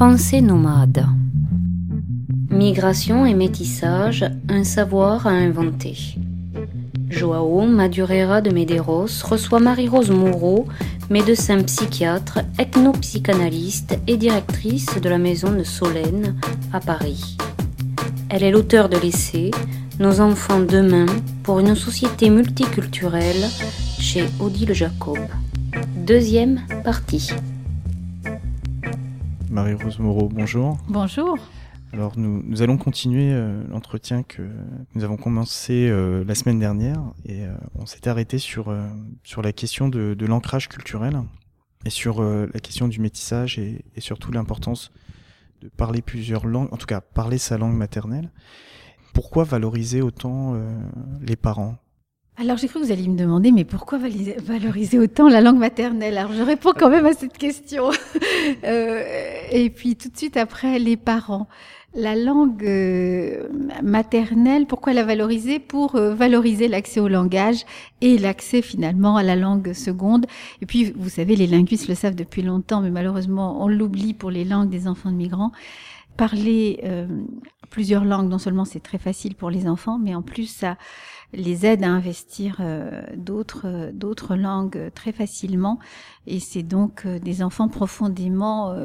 Pensée nomade. Migration et métissage, un savoir à inventer. Joao Madureira de Medeiros reçoit Marie-Rose Moreau, médecin psychiatre, ethnopsychanalyste et directrice de la maison de Solène à Paris. Elle est l'auteur de l'essai Nos enfants demain pour une société multiculturelle chez Odile Jacob. Deuxième partie. Marie-Rose Moreau, bonjour. Bonjour. Alors nous, nous allons continuer euh, l'entretien que nous avons commencé euh, la semaine dernière et euh, on s'était arrêté sur, sur la question de, de l'ancrage culturel et sur la question du métissage et, et surtout l'importance de parler plusieurs langues, en tout cas parler sa langue maternelle. Pourquoi valoriser autant les parents? Alors j'ai cru que vous alliez me demander, mais pourquoi valoriser autant la langue maternelle? Alors je réponds quand même à cette question. euh, et puis tout de suite après, les parents. La langue euh, maternelle, pourquoi la valoriser? Pour euh, valoriser l'accès au langage et l'accès finalement à la langue seconde. Et puis, vous savez, les linguistes le savent depuis longtemps, mais malheureusement, on l'oublie pour les langues des enfants de migrants. Parler euh, plusieurs langues, non seulement c'est très facile pour les enfants, mais en plus ça les aide à investir euh, d'autres euh, langues très facilement et c'est donc euh, des enfants profondément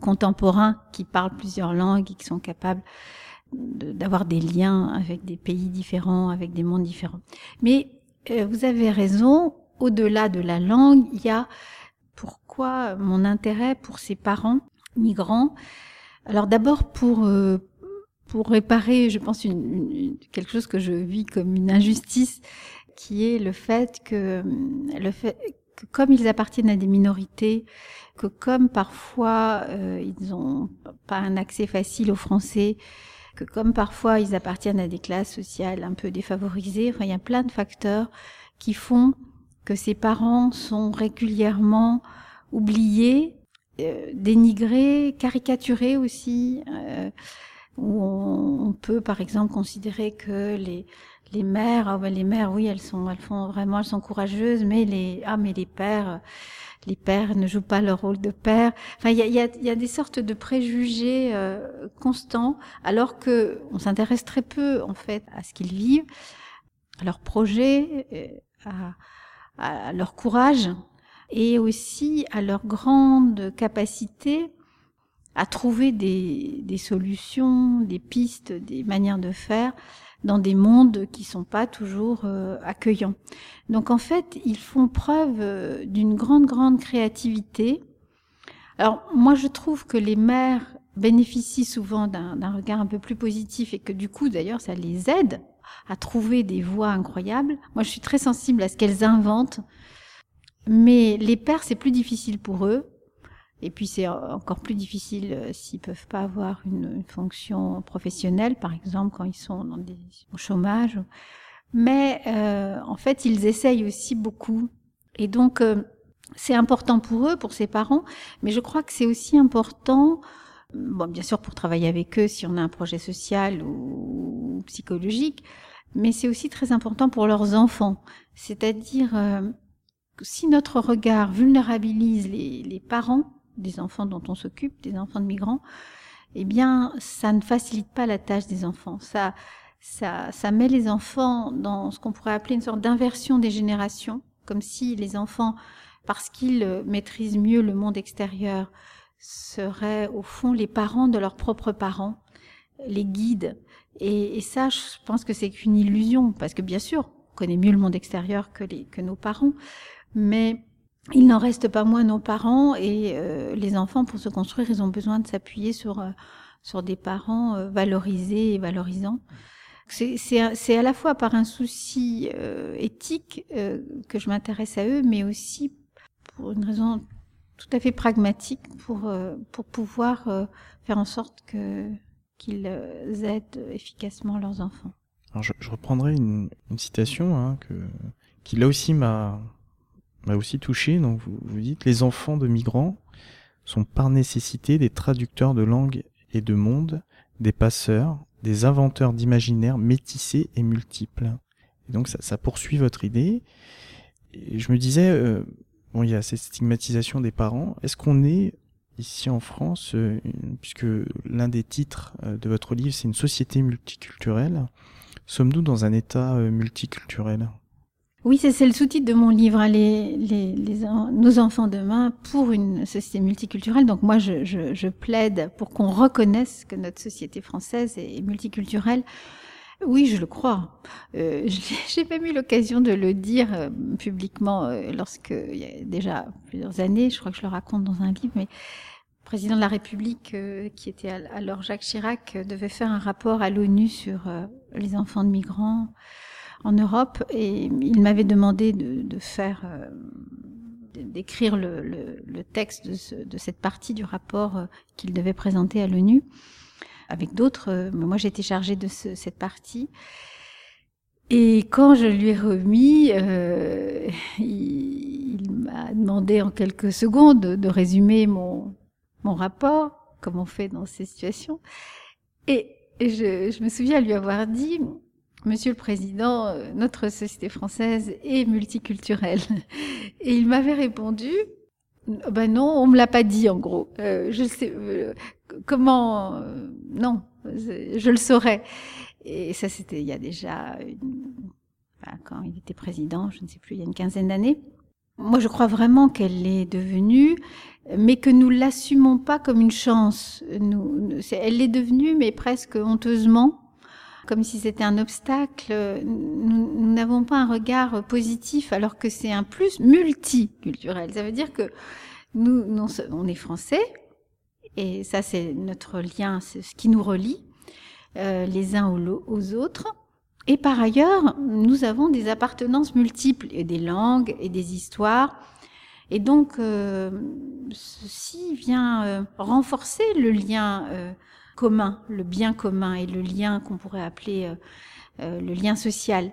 contemporains qui parlent plusieurs langues et qui sont capables d'avoir des liens avec des pays différents, avec des mondes différents. Mais vous avez raison, au-delà de la langue, il y a pourquoi mon intérêt pour ces parents migrants. Alors d'abord pour pour réparer, je pense, quelque chose que je vis comme une injustice, qui est le fait que, le fait que comme ils appartiennent à des minorités, que comme parfois euh, ils n'ont pas un accès facile au français, que comme parfois ils appartiennent à des classes sociales un peu défavorisées, enfin il y a plein de facteurs qui font que ces parents sont régulièrement oubliés, euh, dénigrés, caricaturés aussi. Euh, où on, peut par exemple considérer que les les mères, ah ben les mères, oui, elles sont, elles font vraiment, elles sont courageuses, mais les, ah, mais les pères, les pères ne jouent pas leur rôle de père. Enfin, il y a, y, a, y a, des sortes de préjugés euh, constants, alors que on s'intéresse très peu en fait à ce qu'ils vivent, à leurs projets, euh, à, à leur courage, et aussi à leur grande capacité à trouver des, solutions, des pistes, des manières de faire dans des mondes qui sont pas toujours euh, accueillants. Donc en fait, ils font preuve euh, d'une grande grande créativité. Alors moi je trouve que les mères bénéficient souvent d'un regard un peu plus positif et que du coup d'ailleurs ça les aide à trouver des voies incroyables. Moi je suis très sensible à ce qu'elles inventent. Mais les pères, c'est plus difficile pour eux et puis c'est encore plus difficile euh, s'ils peuvent pas avoir une, fonction professionnelle, par exemple quand ils sont dans des, au chômage. Mais euh, en fait, ils essayent aussi beaucoup. Et donc, euh, c'est important pour eux, pour ses parents, mais je crois que c'est aussi important, bon, bien sûr pour travailler avec eux si on a un projet social ou, psychologique, mais c'est aussi très important pour leurs enfants. C'est-à-dire, euh, si notre regard vulnérabilise les, parents, des enfants dont on s'occupe, des enfants de migrants, eh bien, ça ne facilite pas la tâche des enfants. Ça, ça, ça met les enfants dans ce qu'on pourrait appeler une sorte d'inversion des générations, comme si les enfants, parce qu'ils maîtrisent mieux le monde extérieur, seraient au fond les parents de leurs propres parents, les guides. Et, et ça, je pense que c'est qu'une illusion, parce que bien sûr, on connaît mieux le monde extérieur que, les, que nos parents, mais il n'en reste pas moins nos parents et euh, les enfants, pour se construire, ils ont besoin de s'appuyer sur, euh, sur des parents euh, valorisés et valorisants. C'est à la fois par un souci éthique que je m'intéresse à eux, mais aussi pour une raison tout à fait pragmatique pour, pour pouvoir faire en sorte que qu'ils aident efficacement leurs enfants. Alors je, reprendrai une, une citation hein, que, qui là aussi m'a m'a aussi touché. Donc vous, vous dites les enfants de migrants sont par nécessité des traducteurs de langue et de monde, des passeurs, des inventeurs d'imaginaires métissés et multiples. Et donc ça, ça, poursuit votre idée. Et je me disais, euh, bon, il y a cette stigmatisation des parents. Est-ce qu'on est ici en France, puisque l'un des titres de votre livre, c'est une société multiculturelle. Sommes-nous dans un État multiculturel? Oui, c'est le sous-titre de mon livre, hein, les, les, Nos enfants demain pour une société multiculturelle. Donc moi, je, plaide pour qu'on reconnaisse que notre société française est multiculturelle. Oui, je le crois. Euh, J'ai même eu l'occasion de le dire euh, publiquement euh, lorsque, il y a déjà plusieurs années, je crois que je le raconte dans un livre, mais le président de la République, euh, qui était alors Jacques Chirac, devait faire un rapport à l'ONU sur les enfants de migrants en Europe et il m'avait demandé de, de faire euh, d'écrire le, le, le, texte de, ce, de, cette partie du rapport euh, qu'il devait présenter à l'ONU avec d'autres. Euh, mais moi, j'étais chargée de ce, cette partie. Et quand je lui ai remis, euh, il, il m'a demandé en quelques secondes de, de résumer mon, mon rapport, comme on fait dans ces situations. Et, je, je me souviens lui avoir dit, Monsieur le Président, euh, notre société française est multiculturelle. Et il m'avait répondu, ben non, on me l'a pas dit en gros. Euh, je sais euh, comment, euh, non, je, le saurais. Et ça, c'était il y a déjà, une, enfin, quand il était président, je ne sais plus, il y a une quinzaine d'années. Moi, je crois vraiment qu'elle est devenue, mais que nous l'assumons pas comme une chance. Elle l'est devenue, mais presque honteusement comme si c'était un obstacle. Nous n'avons pas un regard positif alors que c'est un plus multiculturel. Ça veut dire que nous, on est français et ça c'est notre lien, c'est ce qui nous relie euh, les uns aux, autres. Et par ailleurs, nous avons des appartenances multiples et des langues et des histoires. Et donc, euh, ceci vient euh, renforcer le lien commun, le bien commun et le lien qu'on pourrait appeler euh, euh, le lien social.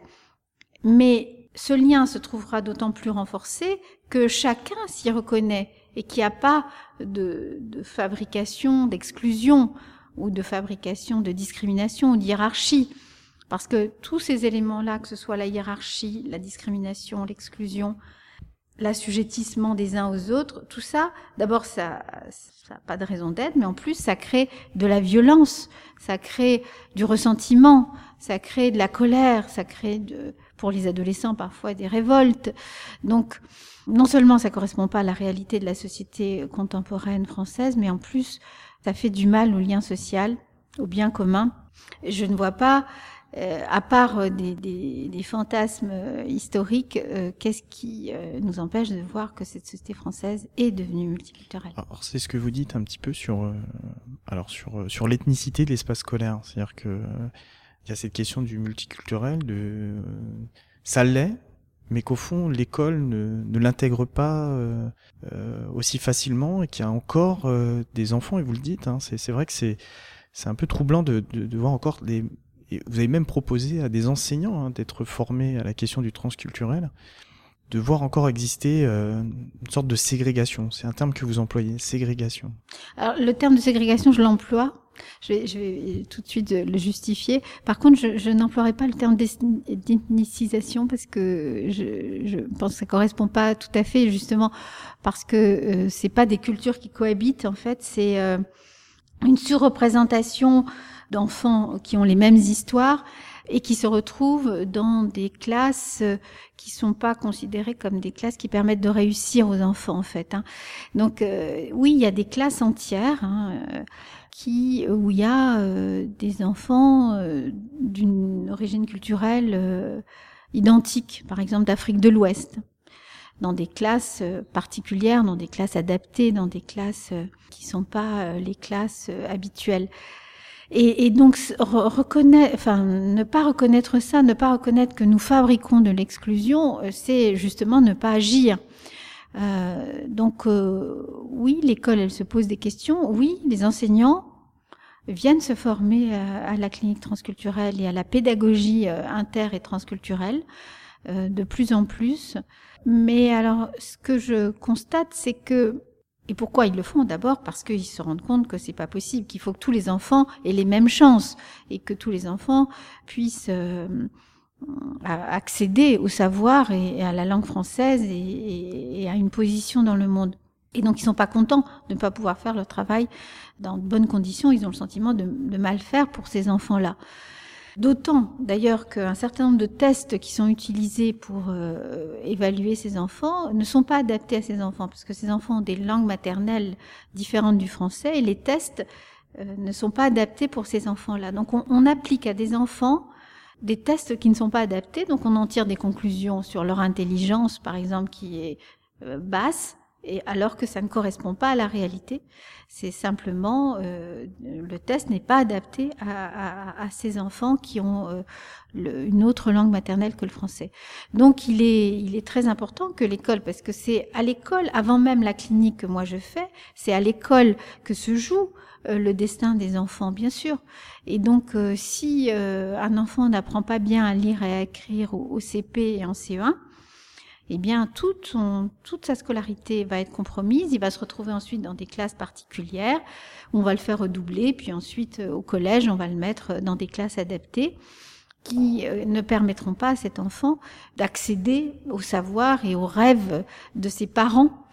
Mais ce lien se trouvera d'autant plus renforcé que chacun s'y reconnaît et qu'il n'y a pas de, de fabrication d'exclusion ou de fabrication de discrimination ou de hiérarchie. Parce que tous ces éléments-là, que ce soit la hiérarchie, la discrimination, l'exclusion, l'assujettissement des uns aux autres, tout ça, d'abord, ça n'a pas de raison d'être, mais en plus, ça crée de la violence, ça crée du ressentiment, ça crée de la colère, ça crée, de, pour les adolescents, parfois des révoltes. Donc, non seulement ça correspond pas à la réalité de la société contemporaine française, mais en plus, ça fait du mal au lien social, au bien commun. Je ne vois pas euh, à part euh, des, fantasmes euh, historiques, qu'est-ce qui nous empêche de voir que cette société française est devenue multiculturelle? Alors c'est ce que vous dites un petit peu sur, alors sur sur l'ethnicité de l'espace scolaire, c'est-à-dire que il y a cette question du multiculturel, de ça l'est, mais qu'au fond l'école ne, l'intègre pas aussi facilement et qu'il y a encore des enfants et vous le dites, hein, c'est vrai que c'est c'est un peu troublant de, de, de voir encore des vous avez même proposé à des enseignants hein, d'être formés à la question du transculturel, de voir encore exister euh, une sorte de ségrégation. C'est un terme que vous employez, ségrégation. Alors le terme de ségrégation, je l'emploie. Je vais, vais, tout de suite le justifier. Par contre, je, je n'emploierai pas le terme d'ethnicisation parce que je, pense que ça correspond pas tout à fait, justement parce que euh, c'est pas des cultures qui cohabitent. En fait, c'est euh, une surreprésentation d'enfants qui ont les mêmes histoires et qui se retrouvent dans des classes euh, qui sont pas considérées comme des classes qui permettent de réussir aux enfants en fait. Hein. Donc euh, oui, il y a des classes entières hein, euh, qui où il y a des enfants d'une origine culturelle identique, par exemple d'Afrique de l'Ouest, dans des classes particulières, dans des classes adaptées, dans des classes qui sont pas les classes habituelles. Et, et donc reconnaître, enfin ne pas reconnaître ça, ne pas reconnaître que nous fabriquons de l'exclusion, euh, c'est justement ne pas agir. Euh, donc euh, oui, l'école, elle se pose des questions. Oui, les enseignants viennent se former à, à la clinique transculturelle et à la pédagogie euh, inter et transculturelle euh, de plus en plus. Mais alors, ce que je constate, c'est que et pourquoi ils le font D'abord? Parce qu'ils se rendent compte que c'est pas possible, qu'il faut que tous les enfants aient les mêmes chances et que tous les enfants puissent euh, accéder au savoir et, à la langue française et, à une position dans le monde. Et donc ils sont pas contents de ne pas pouvoir faire leur travail dans de bonnes conditions. Ils ont le sentiment de mal faire pour ces enfants-là. D'autant d'ailleurs qu'un certain nombre de tests qui sont utilisés pour euh, évaluer ces enfants ne sont pas adaptés à ces enfants, parce que ces enfants ont des langues maternelles différentes du français et les tests euh, ne sont pas adaptés pour ces enfants-là. Donc on, applique à des enfants des tests qui ne sont pas adaptés, donc on en tire des conclusions sur leur intelligence, par exemple, qui est euh, basse, et alors que ça ne correspond pas à la réalité. C'est simplement euh, le test n'est pas adapté à, à, à, ces enfants qui ont euh, une autre langue maternelle que le français. Donc il est il est très important que l'école, parce que c'est à l'école, avant même la clinique que moi je fais, c'est à l'école que se joue euh, le destin des enfants, bien sûr. Et donc euh, si euh, un enfant n'apprend pas bien à lire et à écrire au, au CP et en CE1 eh bien, toute, sa scolarité va être compromise. Il va se retrouver ensuite dans des classes particulières. On va le faire redoubler, puis ensuite euh, au collège, on va le mettre dans des classes adaptées qui euh, ne permettront pas à cet enfant d'accéder au savoir et aux rêves de ses parents.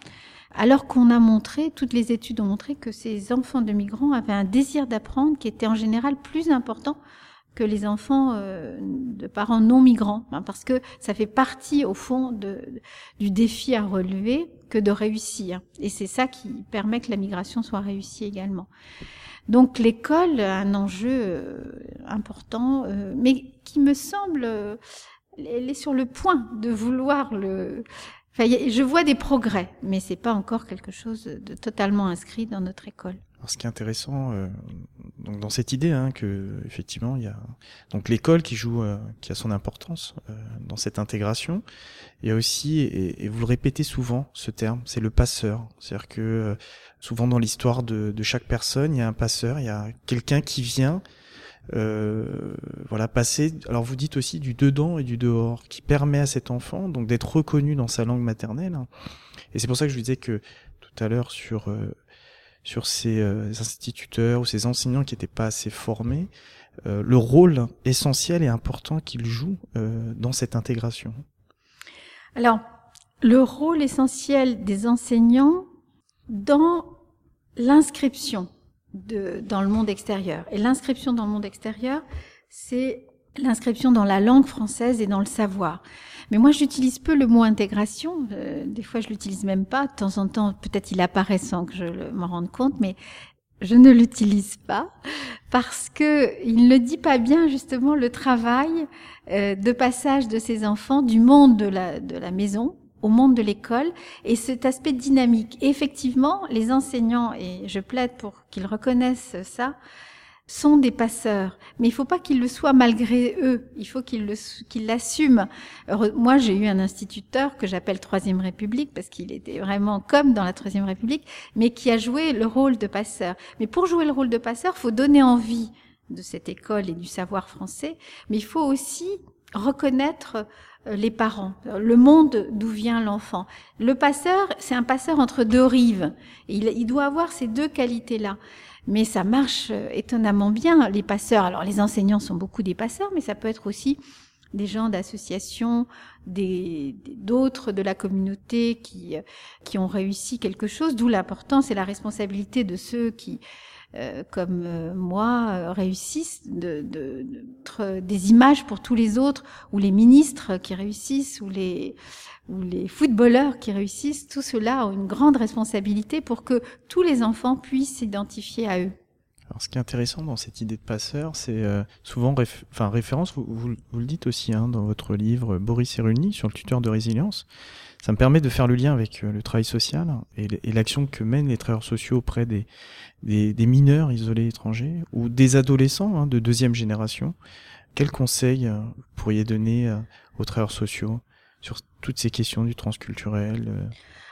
Alors qu'on a montré, toutes les études ont montré que ces enfants de migrants avaient un désir d'apprendre qui était en général plus important que les enfants euh, de parents non migrants, hein, parce que ça fait partie au fond de, du défi à relever que de réussir. Et c'est ça qui permet que la migration soit réussie également. Donc l'école a un enjeu euh, important, euh, mais qui me semble, euh, elle est sur le point de vouloir le. Enfin, je vois des progrès, mais c'est pas encore quelque chose de totalement inscrit dans notre école. Alors, ce qui est intéressant, euh, donc dans cette idée, hein, que effectivement, il y a donc l'école qui joue, euh, qui a son importance euh, dans cette intégration. Il y a aussi, et, et, vous le répétez souvent, ce terme, c'est le passeur. C'est-à-dire que euh, souvent dans l'histoire de, de, chaque personne, il y a un passeur, il y a quelqu'un qui vient, euh, voilà, passer. Alors vous dites aussi du dedans et du dehors, qui permet à cet enfant donc d'être reconnu dans sa langue maternelle. Et c'est pour ça que je vous disais que tout à l'heure sur sur ces euh, instituteurs ou ces enseignants qui n'étaient pas assez formés, euh, le rôle essentiel et important qu'ils jouent euh, dans cette intégration Alors, le rôle essentiel des enseignants dans l'inscription dans le monde extérieur. Et l'inscription dans le monde extérieur, c'est l'inscription dans la langue française et dans le savoir. Mais moi, j'utilise peu le mot intégration. Euh, des fois, je l'utilise même pas. De temps en temps, peut-être il apparaît sans que je m'en rende compte, mais je ne l'utilise pas parce que il ne dit pas bien justement le travail euh, de passage de ces enfants du monde de la, de la maison au monde de l'école et cet aspect dynamique. Et effectivement, les enseignants, et je plaide pour qu'ils reconnaissent ça, sont des passeurs, mais il faut pas qu'ils le soient malgré eux. Il faut qu'ils l'assument. Moi, j'ai eu un instituteur que j'appelle Troisième République parce qu'il était vraiment comme dans la Troisième République, mais qui a joué le rôle de passeur. Mais pour jouer le rôle de passeur, faut donner envie de cette école et du savoir français, mais il faut aussi reconnaître les parents, le monde d'où vient l'enfant. Le passeur, c'est un passeur entre deux rives. Il, il doit avoir ces deux qualités-là mais ça marche euh, étonnamment bien. Les passeurs, alors les enseignants sont beaucoup des passeurs, mais ça peut être aussi des gens d'associations, d'autres de la communauté qui euh, qui ont réussi quelque chose. D'où l'importance et la responsabilité de ceux qui euh, comme euh, moi, euh, réussissent de, de, de, des images pour tous les autres, ou les ministres qui réussissent, ou les, footballeurs qui réussissent, tout cela a une grande responsabilité pour que tous les enfants puissent s'identifier à eux. Alors, ce qui est intéressant dans cette idée de passeur, c'est souvent, réf référence, vous, le dites aussi hein, dans votre livre Boris et Runi sur le tuteur de résilience. Ça me permet de faire le lien avec euh, le travail social et, l'action que mènent les travailleurs sociaux auprès des, des, mineurs isolés étrangers ou des adolescents hein, de deuxième génération. Quels conseils euh, vous pourriez donner aux travailleurs sociaux sur toutes ces questions du transculturel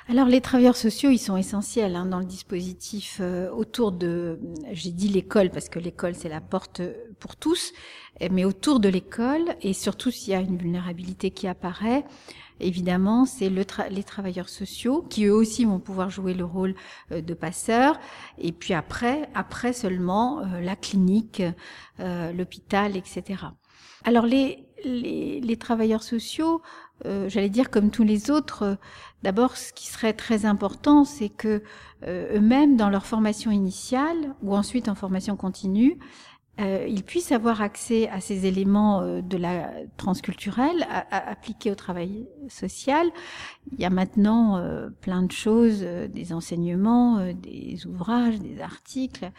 alors les travailleurs sociaux, ils sont essentiels hein, dans le dispositif euh, autour de, j'ai dit l'école parce que l'école c'est la porte pour tous, mais autour de l'école et surtout s'il y a une vulnérabilité qui apparaît, évidemment c'est le tra les travailleurs sociaux qui eux aussi vont pouvoir jouer le rôle euh, de passeurs et puis après, après seulement euh, la clinique, euh, l'hôpital, etc. Alors les, les, les travailleurs sociaux euh, j'allais dire comme tous les autres, euh, d'abord ce qui serait très important, c'est que euh, eux-mêmes, dans leur formation initiale ou ensuite en formation continue, euh, ils puissent avoir accès à ces éléments euh, de la transculturelle appliqués au travail social. Il y a maintenant euh, plein de choses, euh, des enseignements, euh, des ouvrages, des articles.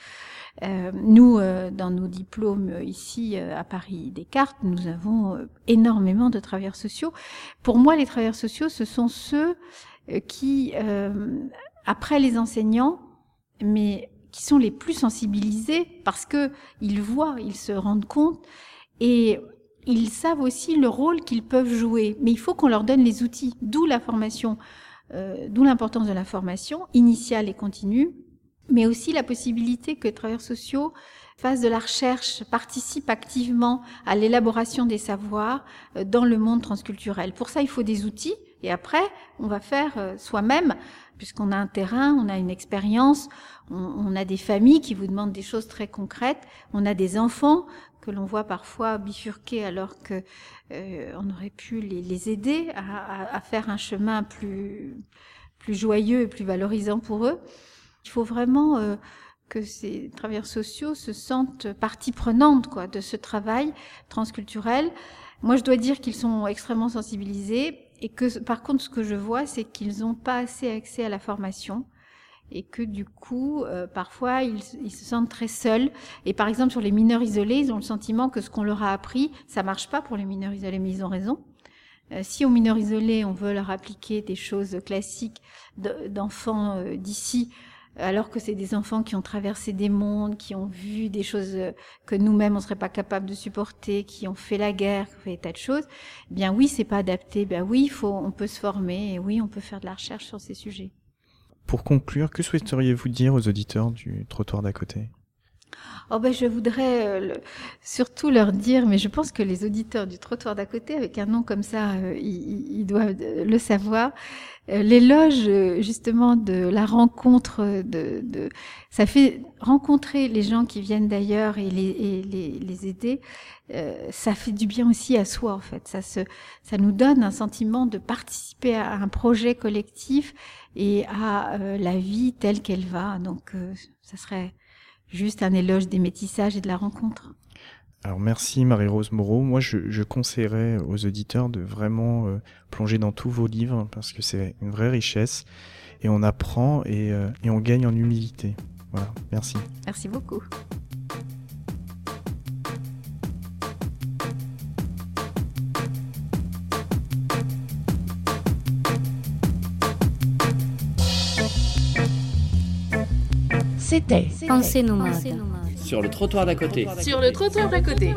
nous, dans nos diplômes ici à Paris Descartes, nous avons énormément de travailleurs sociaux. Pour moi, les travailleurs sociaux, ce sont ceux qui, après les enseignants, mais qui sont les plus sensibilisés parce que ils voient, ils se rendent compte et ils savent aussi le rôle qu'ils peuvent jouer. Mais il faut qu'on leur donne les outils, d'où la formation, euh, d'où l'importance de la formation initiale et continue, mais aussi la possibilité que les travailleurs sociaux fassent de la recherche, participent activement à l'élaboration des savoirs euh, dans le monde transculturel. Pour ça, il faut des outils. Et après, on va faire euh, soi-même puisqu'on a un terrain, on a une expérience, on, a des familles qui vous demandent des choses très concrètes, on a des enfants que l'on voit parfois bifurquer alors que euh, on aurait pu les, aider à, faire un chemin plus plus joyeux et plus valorisant pour eux. Il faut vraiment euh, que ces travailleurs sociaux se sentent partie prenante quoi de ce travail transculturel. Moi, je dois dire qu'ils sont extrêmement sensibilisés et que par contre ce que je vois c'est qu'ils n'ont pas assez accès à la formation et que du coup euh, parfois ils, ils, se sentent très seuls. Et par exemple sur les mineurs isolés ils ont le sentiment que ce qu'on leur a appris ça marche pas pour les mineurs isolés mais ils ont raison. Euh, si aux mineurs isolés on veut leur appliquer des choses classiques d'enfants euh, d'ici alors que c'est des enfants qui ont traversé des mondes, qui ont vu des choses que nous-mêmes on serait pas capable de supporter, qui ont fait la guerre, qui ont fait des tas de choses. Eh bien oui, c'est pas adapté. Ben oui, il faut, on peut se former et oui, on peut faire de la recherche sur ces sujets. Pour conclure, que souhaiteriez-vous dire aux auditeurs du trottoir d'à côté? Oh ben je voudrais euh, surtout leur dire, mais je pense que les auditeurs du trottoir d'à côté, avec un nom comme ça, euh, ils, doivent le savoir. Euh, L'éloge justement de la rencontre, de, ça fait rencontrer les gens qui viennent d'ailleurs et, les, les, aider. Euh, ça fait du bien aussi à soi en fait. Ça se, ça nous donne un sentiment de participer à un projet collectif et à euh, la vie telle qu'elle va. Donc ça serait juste un éloge des métissages et de la rencontre. Alors merci Marie-Rose Moreau. Moi je, je, conseillerais aux auditeurs de vraiment euh, plonger dans tous vos livres parce que c'est une vraie richesse et on apprend et, euh, et on gagne en humilité. Voilà, merci. Merci beaucoup. C'était Pensez nomade. Sur le trottoir d'à côté. Sur le trottoir d'à côté.